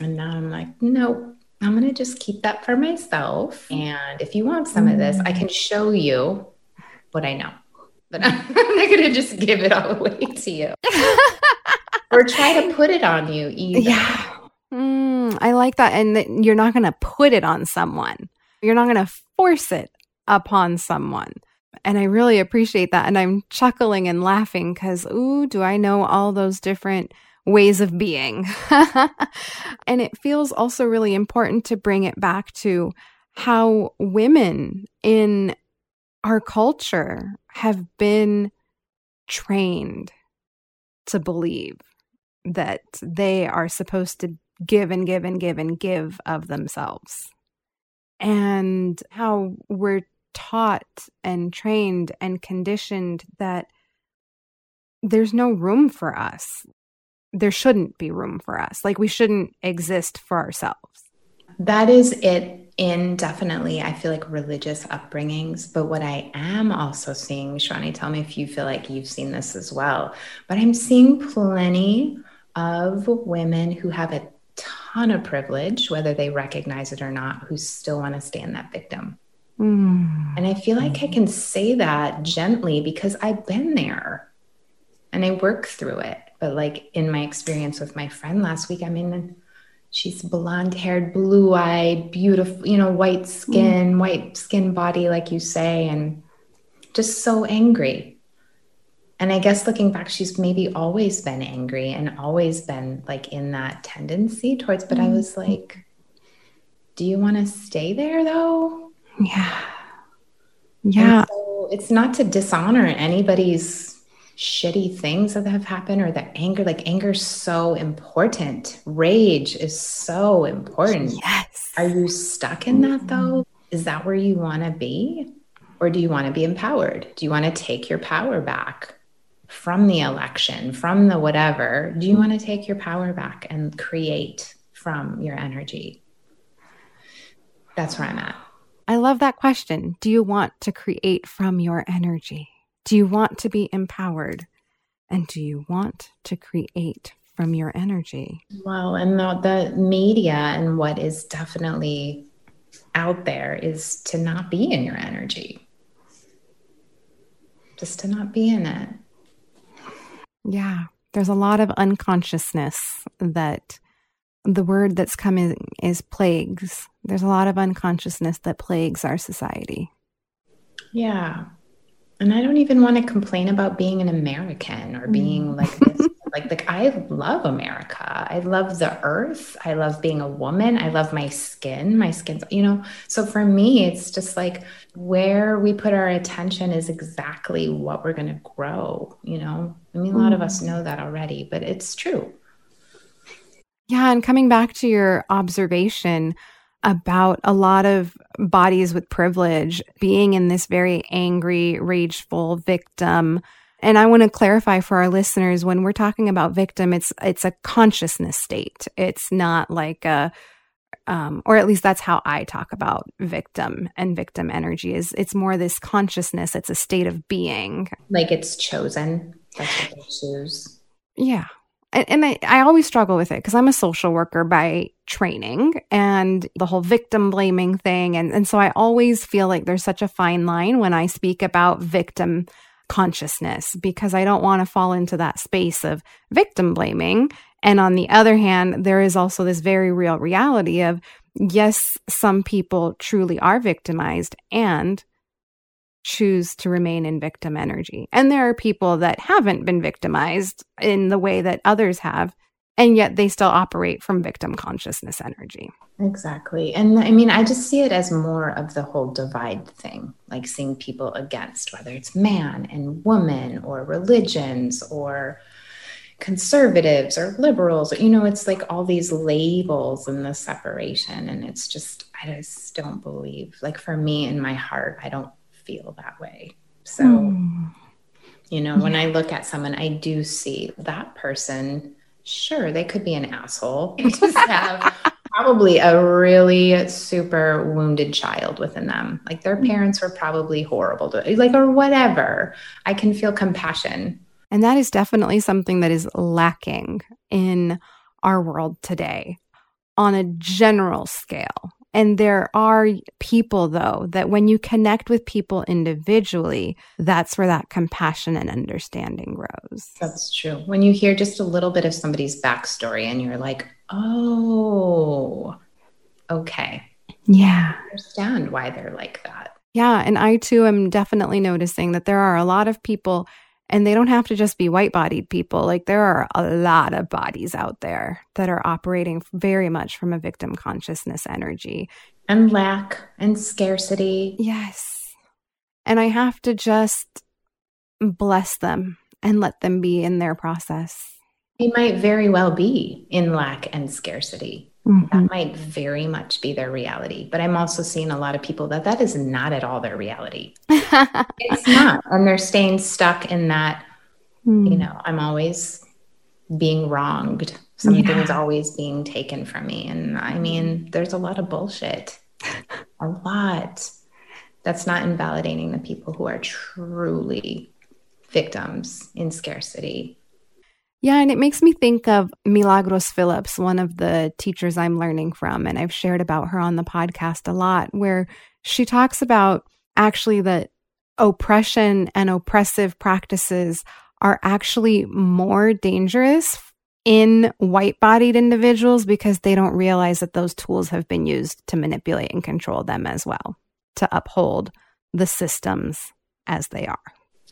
Speaker 2: And now I'm like, nope, I'm going to just keep that for myself. And if you want some mm-hmm. of this, I can show you what I know. But *laughs* I'm not going to just give it all *laughs* away to you or try to put it on you either.
Speaker 1: Yeah. Mm, I like that. And that you're not going to put it on someone. You're not going to force it upon someone. And I really appreciate that. And I'm chuckling and laughing because, ooh, do I know all those different ways of being? *laughs* and it feels also really important to bring it back to how women in our culture have been trained to believe that they are supposed to give and give and give and give of themselves. And how we're taught and trained and conditioned that there's no room for us. There shouldn't be room for us. Like we shouldn't exist for ourselves.
Speaker 2: That is it in definitely, I feel like religious upbringings. But what I am also seeing, Sharani, tell me if you feel like you've seen this as well. But I'm seeing plenty of women who have a ton of privilege, whether they recognize it or not, who still want to stay in that victim Mm. And I feel like I can say that gently because I've been there and I work through it. But like in my experience with my friend last week, I mean, she's blonde haired, blue eyed, beautiful, you know, white skin, mm. white skin body, like you say, and just so angry. And I guess looking back, she's maybe always been angry and always been like in that tendency towards, but mm. I was like, do you want to stay there though?
Speaker 1: Yeah. Yeah.
Speaker 2: So it's not to dishonor anybody's shitty things that have happened or the anger. Like anger is so important. Rage is so important.
Speaker 1: Yes.
Speaker 2: Are you stuck in that though? Is that where you want to be? Or do you want to be empowered? Do you want to take your power back from the election, from the whatever? Do you want to take your power back and create from your energy? That's where I'm at.
Speaker 1: I love that question. Do you want to create from your energy? Do you want to be empowered? And do you want to create from your energy?
Speaker 2: Well, and the, the media and what is definitely out there is to not be in your energy, just to not be in it.
Speaker 1: Yeah, there's a lot of unconsciousness that the word that's coming is plagues. There's a lot of unconsciousness that plagues our society.
Speaker 2: Yeah. And I don't even want to complain about being an American or being mm. like this. *laughs* like like I love America. I love the earth. I love being a woman. I love my skin. My skin's, you know. So for me, it's just like where we put our attention is exactly what we're going to grow, you know. I mean, a lot mm. of us mm. know that already, but it's true.
Speaker 1: Yeah. And coming back to your observation about a lot of bodies with privilege being in this very angry, rageful victim And I want to clarify for our listeners when we're talking about victim, it's it's a consciousness state. It's not like a um, or at least that's how I talk about victim and victim energy is it's more this consciousness, it's a state of being.
Speaker 2: Like it's chosen. That's what they choose.
Speaker 1: Yeah. And, and I, I always struggle with it because I'm a social worker by training and the whole victim blaming thing. And, and so I always feel like there's such a fine line when I speak about victim consciousness because I don't want to fall into that space of victim blaming. And on the other hand, there is also this very real reality of yes, some people truly are victimized and choose to remain in victim energy. And there are people that haven't been victimized in the way that others have, and yet they still operate from victim consciousness energy.
Speaker 2: Exactly. And I mean, I just see it as more of the whole divide thing, like seeing people against whether it's man and woman or religions or conservatives or liberals. You know, it's like all these labels and the separation. And it's just, I just don't believe, like for me in my heart, I don't feel that way. So, mm. you know, when I look at someone, I do see that person. Sure, they could be an asshole. *laughs* just have probably a really super wounded child within them. Like their hmm. parents were probably horrible to like or whatever. I can feel compassion.
Speaker 1: And that is definitely something that is lacking in our world today on a general scale. And there are people, though, that when you connect with people individually, that's where that compassion and understanding grows.
Speaker 2: That's true. When you hear just a little bit of somebody's backstory and you're like, oh, okay.
Speaker 1: Yeah.
Speaker 2: I understand why they're like that.
Speaker 1: Yeah. And I too am definitely noticing that there are a lot of people and they don't have to just be white bodied people. Like there are a lot of bodies out there that are operating very much from a victim consciousness energy.
Speaker 2: And lack and scarcity.
Speaker 1: Yes. And I have to just bless them and let them be in their process.
Speaker 2: They might very well be in lack and scarcity. Mm-hmm. That might very much be their reality. But I'm also seeing a lot of people that that is not at all their reality. it's *laughs* not. And they're staying stuck in that, mm. you know, I'm always being wronged. Something yeah. is always being taken from me. And I mean, there's a lot of bullshit. a lot. That's not invalidating the people who are truly victims in scarcity
Speaker 1: yeah, and it makes me think of Milagros Phillips, one of the teachers I'm learning from. And I've shared about her on the podcast a lot, where she talks about actually that oppression and oppressive practices are actually more dangerous in white bodied individuals because they don't realize that those tools have been used to manipulate and control them as well, to uphold the systems as they are.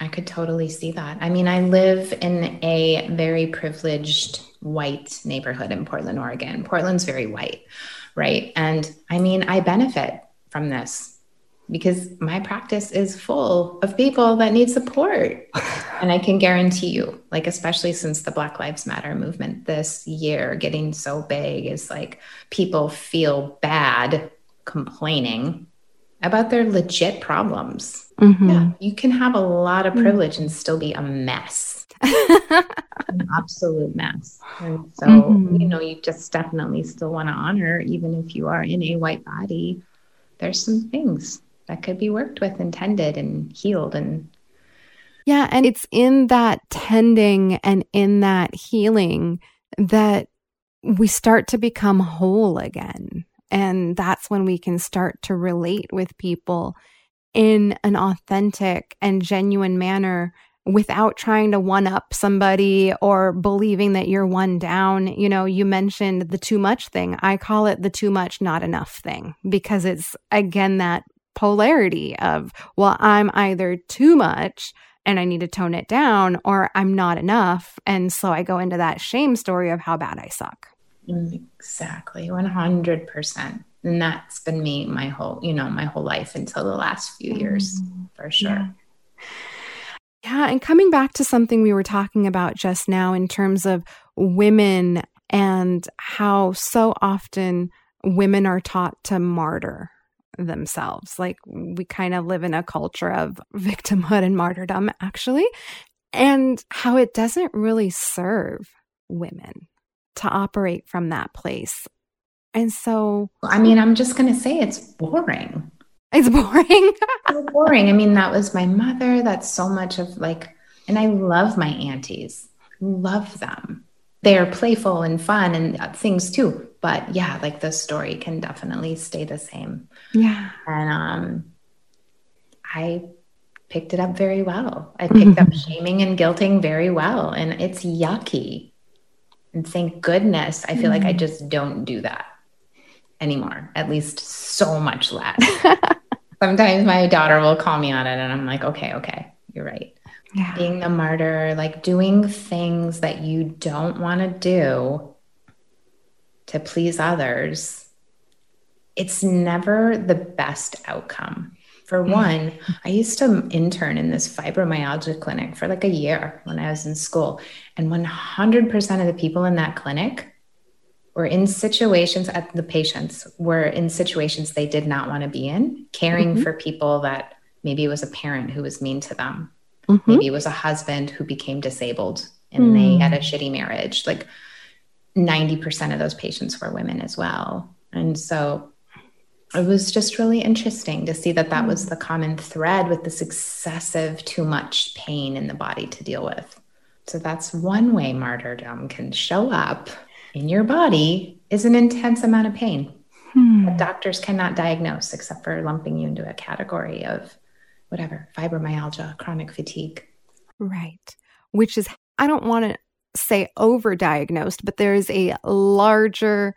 Speaker 2: I could totally see that. I mean, I live in a very privileged white neighborhood in Portland, Oregon. Portland's very white, right? And I mean, I benefit from this because my practice is full of people that need support. *laughs* and I can guarantee you, like, especially since the Black Lives Matter movement this year getting so big, is like people feel bad complaining about their legit problems. Mm-hmm. Yeah, you can have a lot of mm. privilege and still be a mess. *laughs* An absolute mess. And so, mm-hmm. you know, you just definitely still want to honor, even if you are in a white body, there's some things that could be worked with and tended and healed and
Speaker 1: yeah and it's in that tending and in that healing that we start to become whole again and that's when we can start to relate with people in an authentic and genuine manner without trying to one up somebody or believing that you're one down. You know, you mentioned the too much thing. I call it the too much, not enough thing because it's again that polarity of, well, I'm either too much and I need to tone it down or I'm not enough. And so I go into that shame story of how bad I suck.
Speaker 2: Exactly, 100%. And that's been me my whole, you know, my whole life until the last few years, mm-hmm. for sure.
Speaker 1: Yeah. yeah. And coming back to something we were talking about just now in terms of women and how so often women are taught to martyr themselves. Like we kind of live in a culture of *laughs* victimhood and martyrdom, actually. and how it doesn't really serve women to operate from that place. And so,
Speaker 2: I mean, I'm just going to say it's boring.
Speaker 1: It's boring. *laughs*
Speaker 2: so boring. I mean, that was my mother. That's so much of like, and I love my aunties, love them. They are playful and fun and things too. But yeah, like the story can definitely stay the same.
Speaker 1: Yeah.
Speaker 2: And um, I picked it up very well. I *laughs* picked up shaming and guilting very well. And it's yucky. And thank goodness, I feel mm. like I mm. just don't do that anymore, at least so much less. *laughs* Sometimes my daughter will call me on it, and I'm like, okay, okay, you're right. Yeah. Being the martyr, like doing things that you don't want to do to please others, it's never the best outcome. For mm. one, I used to intern in this fibromyalgia clinic for like a year when I was in school. And 100% of the people in that clinic were in situations at the patients were in situations they did not want to be in, caring mm-hmm. for people that maybe it was a parent who was mean to them. Mm-hmm. Maybe it was a husband who became disabled and mm. they had a shitty marriage. Like 90% of those patients were women as well. And so it was just really interesting to see that that was the common thread with this excessive, too much pain in the body to deal with. So that's one way martyrdom can show up in your body is an intense amount of pain hmm. that doctors cannot diagnose except for lumping you into a category of whatever fibromyalgia, chronic fatigue.
Speaker 1: Right. Which is, I don't want to say overdiagnosed, but there is a larger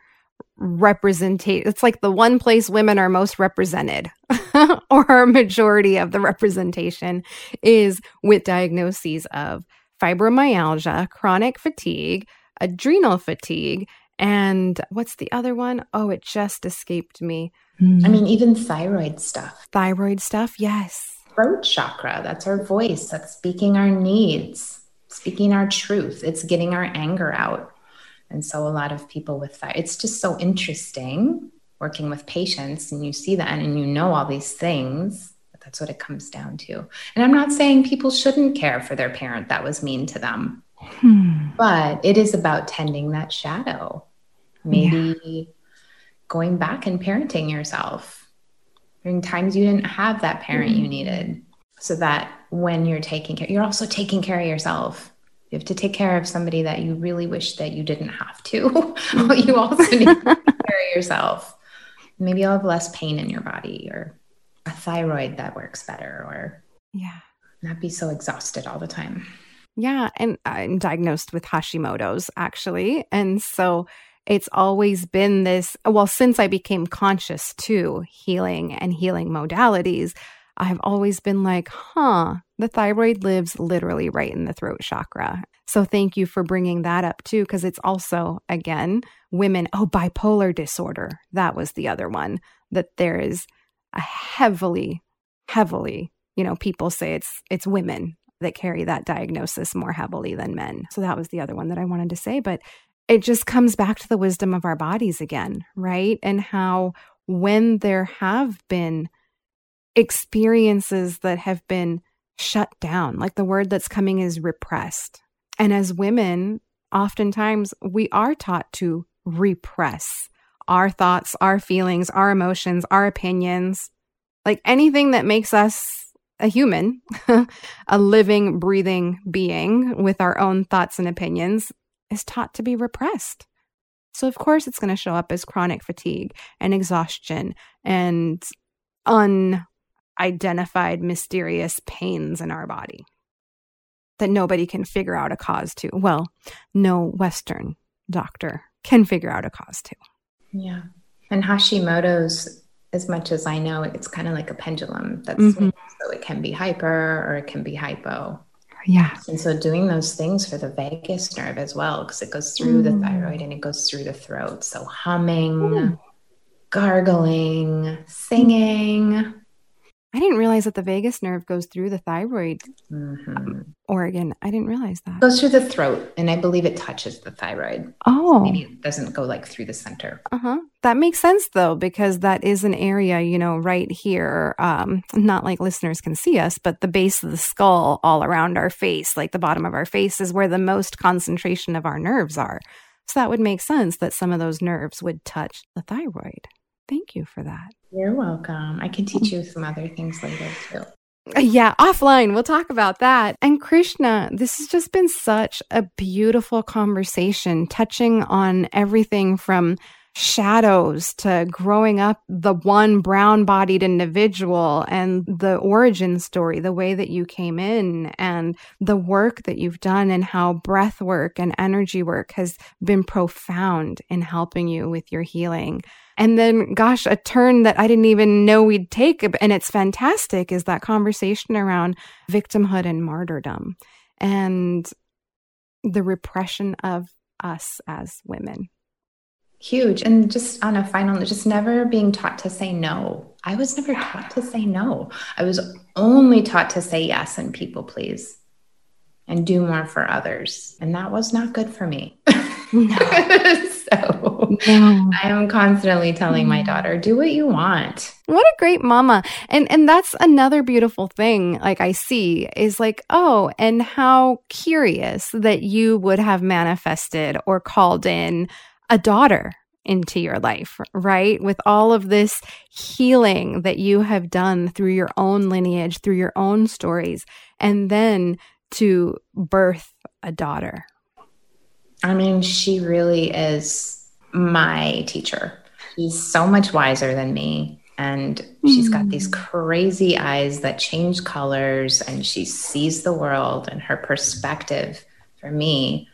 Speaker 1: representation. It's like the one place women are most represented, *laughs* or a majority of the representation is with diagnoses of fibromyalgia, chronic fatigue, adrenal fatigue, and what's the other one? Oh, it just escaped me. Hmm.
Speaker 2: I mean, even thyroid stuff.
Speaker 1: Thyroid stuff, yes.
Speaker 2: Throat chakra, that's our voice, that's speaking our needs, speaking our truth, it's getting our anger out. And so, a lot of people with that, it's just so interesting working with patients, and you see that and you know all these things. But that's what it comes down to. And I'm not saying people shouldn't care for their parent that was mean to them, hmm. but it is about tending that shadow. Maybe yeah. going back and parenting yourself during times you didn't have that parent mm-hmm. you needed, so that when you're taking care, you're also taking care of yourself you have to take care of somebody that you really wish that you didn't have to. But *laughs* mm-hmm. you also need to take *laughs* care of yourself. Maybe you'll have less pain in your body or a thyroid that works better or
Speaker 1: yeah,
Speaker 2: not be so exhausted all the time.
Speaker 1: Yeah, and I'm diagnosed with Hashimoto's actually. And so it's always been this well since I became conscious to healing and healing modalities, I've always been like, huh, the thyroid lives literally right in the throat chakra. So thank you for bringing that up too, because it's also, again, women. Oh, bipolar disorder. That was the other one that there is a heavily, heavily, you know, people say it's it's women that carry that diagnosis more heavily than men. So that was the other one that I wanted to say. But it just comes back to the wisdom of our bodies again, right? And how when there have been experiences that have been shut down. Like the word that's coming is repressed. And as women, oftentimes we are taught to repress our thoughts, our feelings, our emotions, our opinions, like anything that makes us a human, *laughs* a living, breathing being with our own thoughts and opinions is taught to be repressed. So, of course, it's going to show up as chronic fatigue and exhaustion and un identified mysterious pains in our body that nobody can figure out a cause to. Well, no Western doctor can figure out a cause to.
Speaker 2: Yeah. And Hashimoto's, as much as I know, it's kind of like a pendulum that's mm-hmm. so it can be hyper or it can be hypo.
Speaker 1: Yeah.
Speaker 2: And so doing those things for the vagus nerve as well, because it goes through mm. the thyroid and it goes through the throat. So humming, mm. gargling, singing,
Speaker 1: I didn't realize that the vagus nerve goes through the thyroid mm-hmm. organ. I didn't realize that. It
Speaker 2: goes through the throat, and I believe it touches the thyroid.
Speaker 1: Oh.
Speaker 2: So maybe it doesn't go like through the center.
Speaker 1: Uh huh. That makes sense though, because that is an area, you know, right here. Um, not like listeners can see us, but the base of the skull all around our face, like the bottom of our face, is where the most concentration of our nerves are. So that would make sense that some of those nerves would touch the thyroid. Thank you for that.
Speaker 2: You're welcome. I can teach you some other things later too.
Speaker 1: Uh, yeah, offline, we'll talk about that. And Krishna, this has just been such a beautiful conversation touching on everything from shadows to growing up the one brown bodied individual and the origin story, the way that you came in and the work that you've done and how breath work and energy work has been profound in helping you with your healing. And then, gosh, a turn that I didn't even know we'd take, and it's fantastic, is that conversation around victimhood and martyrdom and the repression of us as women.
Speaker 2: Huge. And just on a final, note, just never being taught to say no. I was never taught to say no. I was only taught to say yes and people please and do more for others. And that was not good for me. No. *laughs* *laughs* so no. I am constantly telling my daughter, do what you want.
Speaker 1: What a great mama. And and that's another beautiful thing like I see is like, oh, and how curious that you would have manifested or called in a daughter into your life, right? With all of this healing that you have done through your own lineage, through your own stories, and then to birth a daughter,
Speaker 2: I mean, she really is my teacher. She's so much wiser than me. And she's got these hmm. crazy eyes that change colors, and she sees the world, and her perspective for me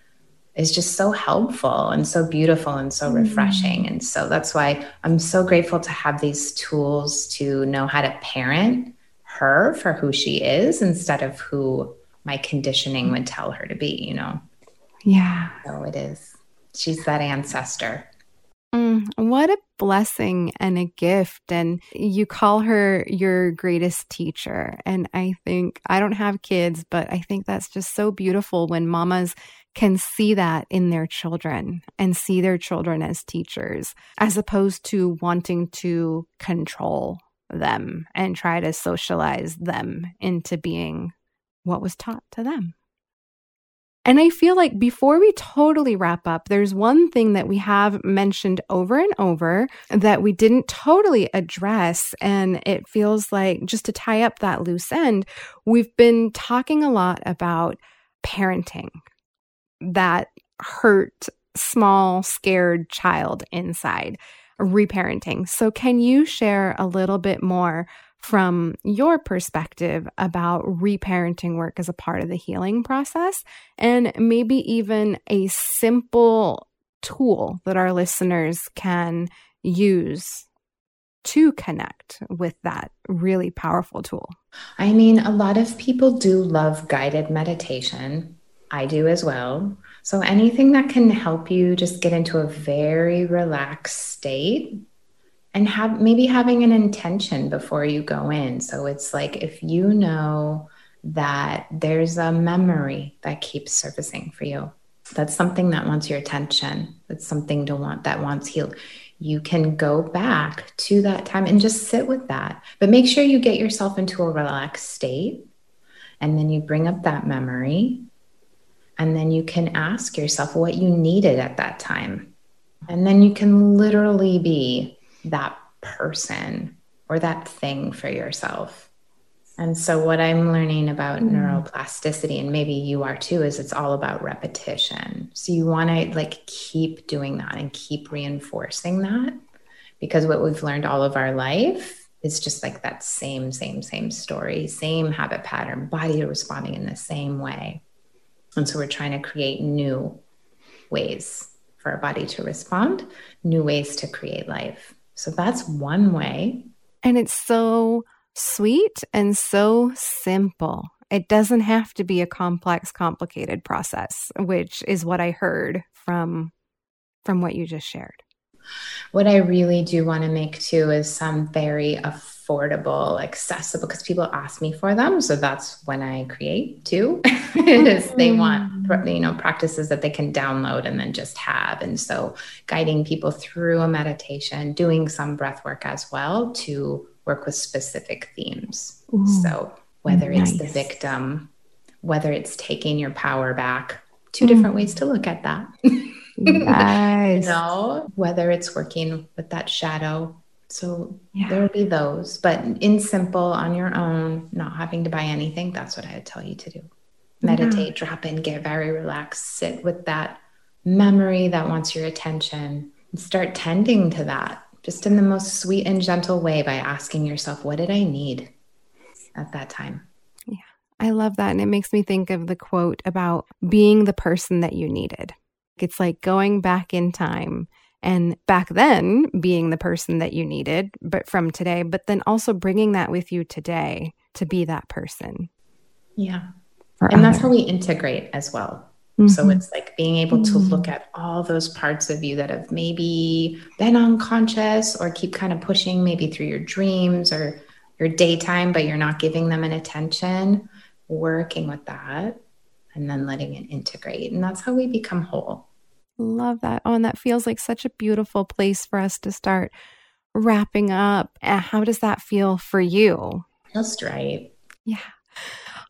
Speaker 2: is just so helpful and so beautiful and so refreshing. And so that's why I'm so grateful to have these tools to know how to parent her for who she is instead of who my conditioning would tell her to be, you know?
Speaker 1: Yeah.
Speaker 2: So it is. She's that ancestor.
Speaker 1: Mm, what a blessing and a gift. And you call her your greatest teacher. And I think, I don't have kids, but I think that's just so beautiful when mamas can see that in their children and see their children as teachers, as opposed to wanting to control them and try to socialize them into being what was taught to them. And I feel like before we totally wrap up, there's one thing that we have mentioned over and over that we didn't totally address. And it feels like just to tie up that loose end, we've been talking a lot about parenting, that hurt, small, scared child inside, reparenting. So, can you share a little bit more from your perspective about reparenting work as a part of the healing process and maybe even a simple tool that our listeners can use to connect with that really powerful tool?
Speaker 2: I mean, a lot of people do love guided meditation. I do as well. So anything that can help you just get into a very relaxed state and have maybe having an intention before you go in. So it's like if you know that there's a memory that keeps surfacing for you, that's something that wants your attention. That's something to want that wants healed. You can go back to that time and just sit with that. But make sure you get yourself into a relaxed state. And then you bring up that memory. And then you can ask yourself what you needed at that time. And then you can literally be that person or that thing for yourself. And so, what I'm learning about mm. neuroplasticity, and maybe you are too, is it's all about repetition. So, you want to like keep doing that and keep reinforcing that because what we've learned all of our life is just like that same, same, same story, same habit pattern, body responding in the same way. And so, we're trying to create new ways for our body to respond, new ways to create life. So that's one way.
Speaker 1: And it's so sweet and so simple. It doesn't have to be a complex, complicated process, which is what I heard from from what you just shared.
Speaker 2: What I really do want to make too is some very affirming affordable, accessible because people ask me for them. So that's when I create too. *laughs* is they want mm. you know practices that they can download and then just have. And so guiding people through a meditation, doing some breath work as well to work with specific themes. Ooh, so whether nice. it's the victim, whether it's taking your power back, two mm. different ways to look at that. *laughs* Nice. you know, whether it's working with that shadow so yeah. there will be those, but in simple on your own, not having to buy anything, that's what I would tell you to do. Meditate, yeah. drop in, get very relaxed, sit with that memory that wants your attention and start tending to that just in the most sweet and gentle way by asking yourself, what did I need at that time?
Speaker 1: Yeah, I love that. And it makes me think of the quote about being the person that you needed. It's like going back in time and back then being the person that you needed, but from today, but then also bringing that with you today to be that person.
Speaker 2: Yeah. And others. that's how we integrate as well. Mm-hmm. So it's like being able to look at all those parts of you that have maybe been unconscious or keep kind of pushing maybe through your dreams or your daytime, but you're not giving them an attention, working with that and then letting it integrate. And that's how we become whole.
Speaker 1: Love that. Oh, and that feels like such a beautiful place for us to start wrapping up. Uh, how does that feel for you?
Speaker 2: Just right.
Speaker 1: Yeah.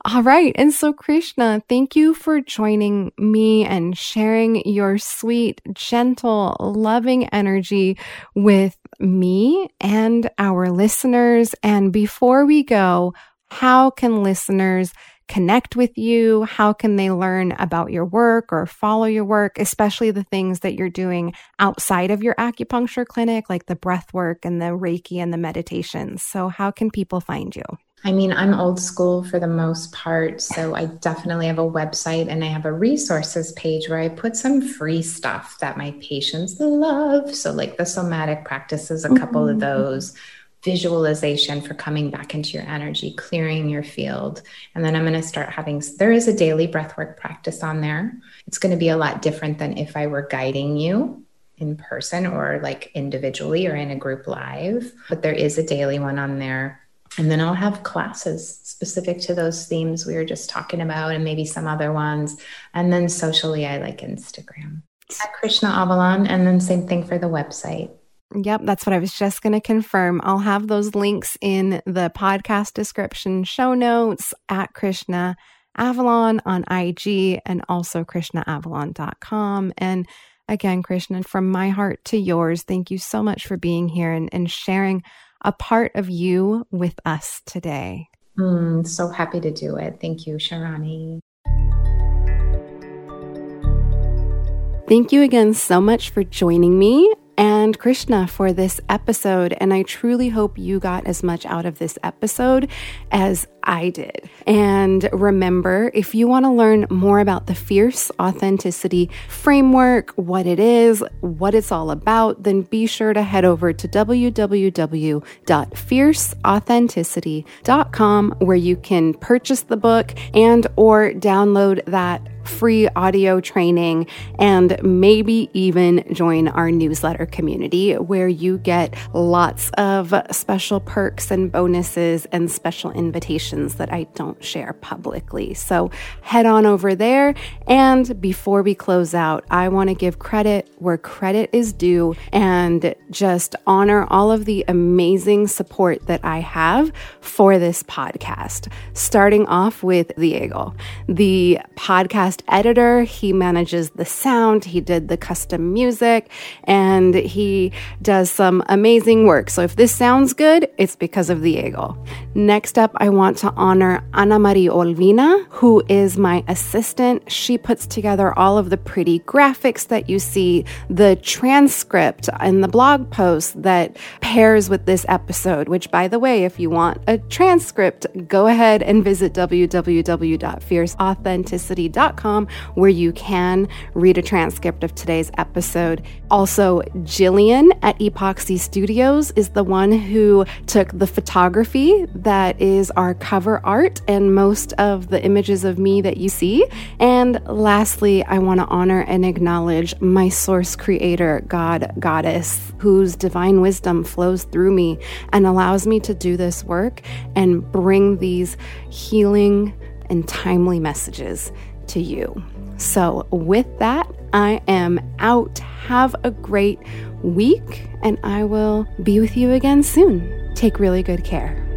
Speaker 1: All right. And so, Krishna, thank you for joining me and sharing your sweet, gentle, loving energy with me and our listeners. And before we go, how can listeners connect with you? How can they learn about your work or follow your work, especially the things that you're doing outside of your acupuncture clinic, like the breath work and the Reiki and the meditations? So, how can people find you?
Speaker 2: I mean, I'm old school for the most part. So I definitely have a website and I have a resources page where I put some free stuff that my patients love. So, like the somatic practices, a couple mm-hmm. of those visualization for coming back into your energy, clearing your field. And then I'm going to start having, there is a daily breathwork practice on there. It's going to be a lot different than if I were guiding you in person or like individually or in a group live, but there is a daily one on there. And then I'll have classes specific to those themes we were just talking about and maybe some other ones. And then socially, I like Instagram at Krishna Avalon. And then same thing for the website.
Speaker 1: Yep, that's what I was just going to confirm. I'll have those links in the podcast description, show notes at Krishna Avalon on IG and also KrishnaAvalon.com. And again, Krishna, from my heart to yours, thank you so much for being here and, and sharing a part of you with us today.
Speaker 2: Mm, so happy to do it. Thank you, Sharani.
Speaker 1: Thank you again so much for joining me and Krishna for this episode. And I truly hope you got as much out of this episode as I did. And remember, if you want to learn more about the Fierce Authenticity Framework, what it is, what it's all about, then be sure to head over to www.fierceauthenticity.com where you can purchase the book and or download that free audio training, and maybe even join our newsletter community where you get lots of special perks and bonuses and special invitations that I don't share publicly. So head on over there. And before we close out, I want to give credit where credit is due and just honor all of the amazing support that I have for this podcast. Starting off with Diego, the podcast editor. He manages the sound, he did the custom music, and he does some amazing work. So if this sounds good, it's because of Diego. Next up, I want to honor Ana Maria Olvina, who is my assistant. She puts together all of the pretty graphics that you see, the transcript and the blog post that pairs with this episode, which, by the way, if you want a transcript, go ahead and visit www.fierceauthenticity.com where you can read a transcript of today's episode. Also, Jillian at Epoxy Studios is the one who took the photography that is our cover art and most of the images of me that you see. And lastly, I want to honor and acknowledge my source creator, God, Goddess, whose divine wisdom flows through me and allows me to do this work and bring these healing and timely messages to you. So, with that, I am out. Have a great week, and I will be with you again soon. Take really good care.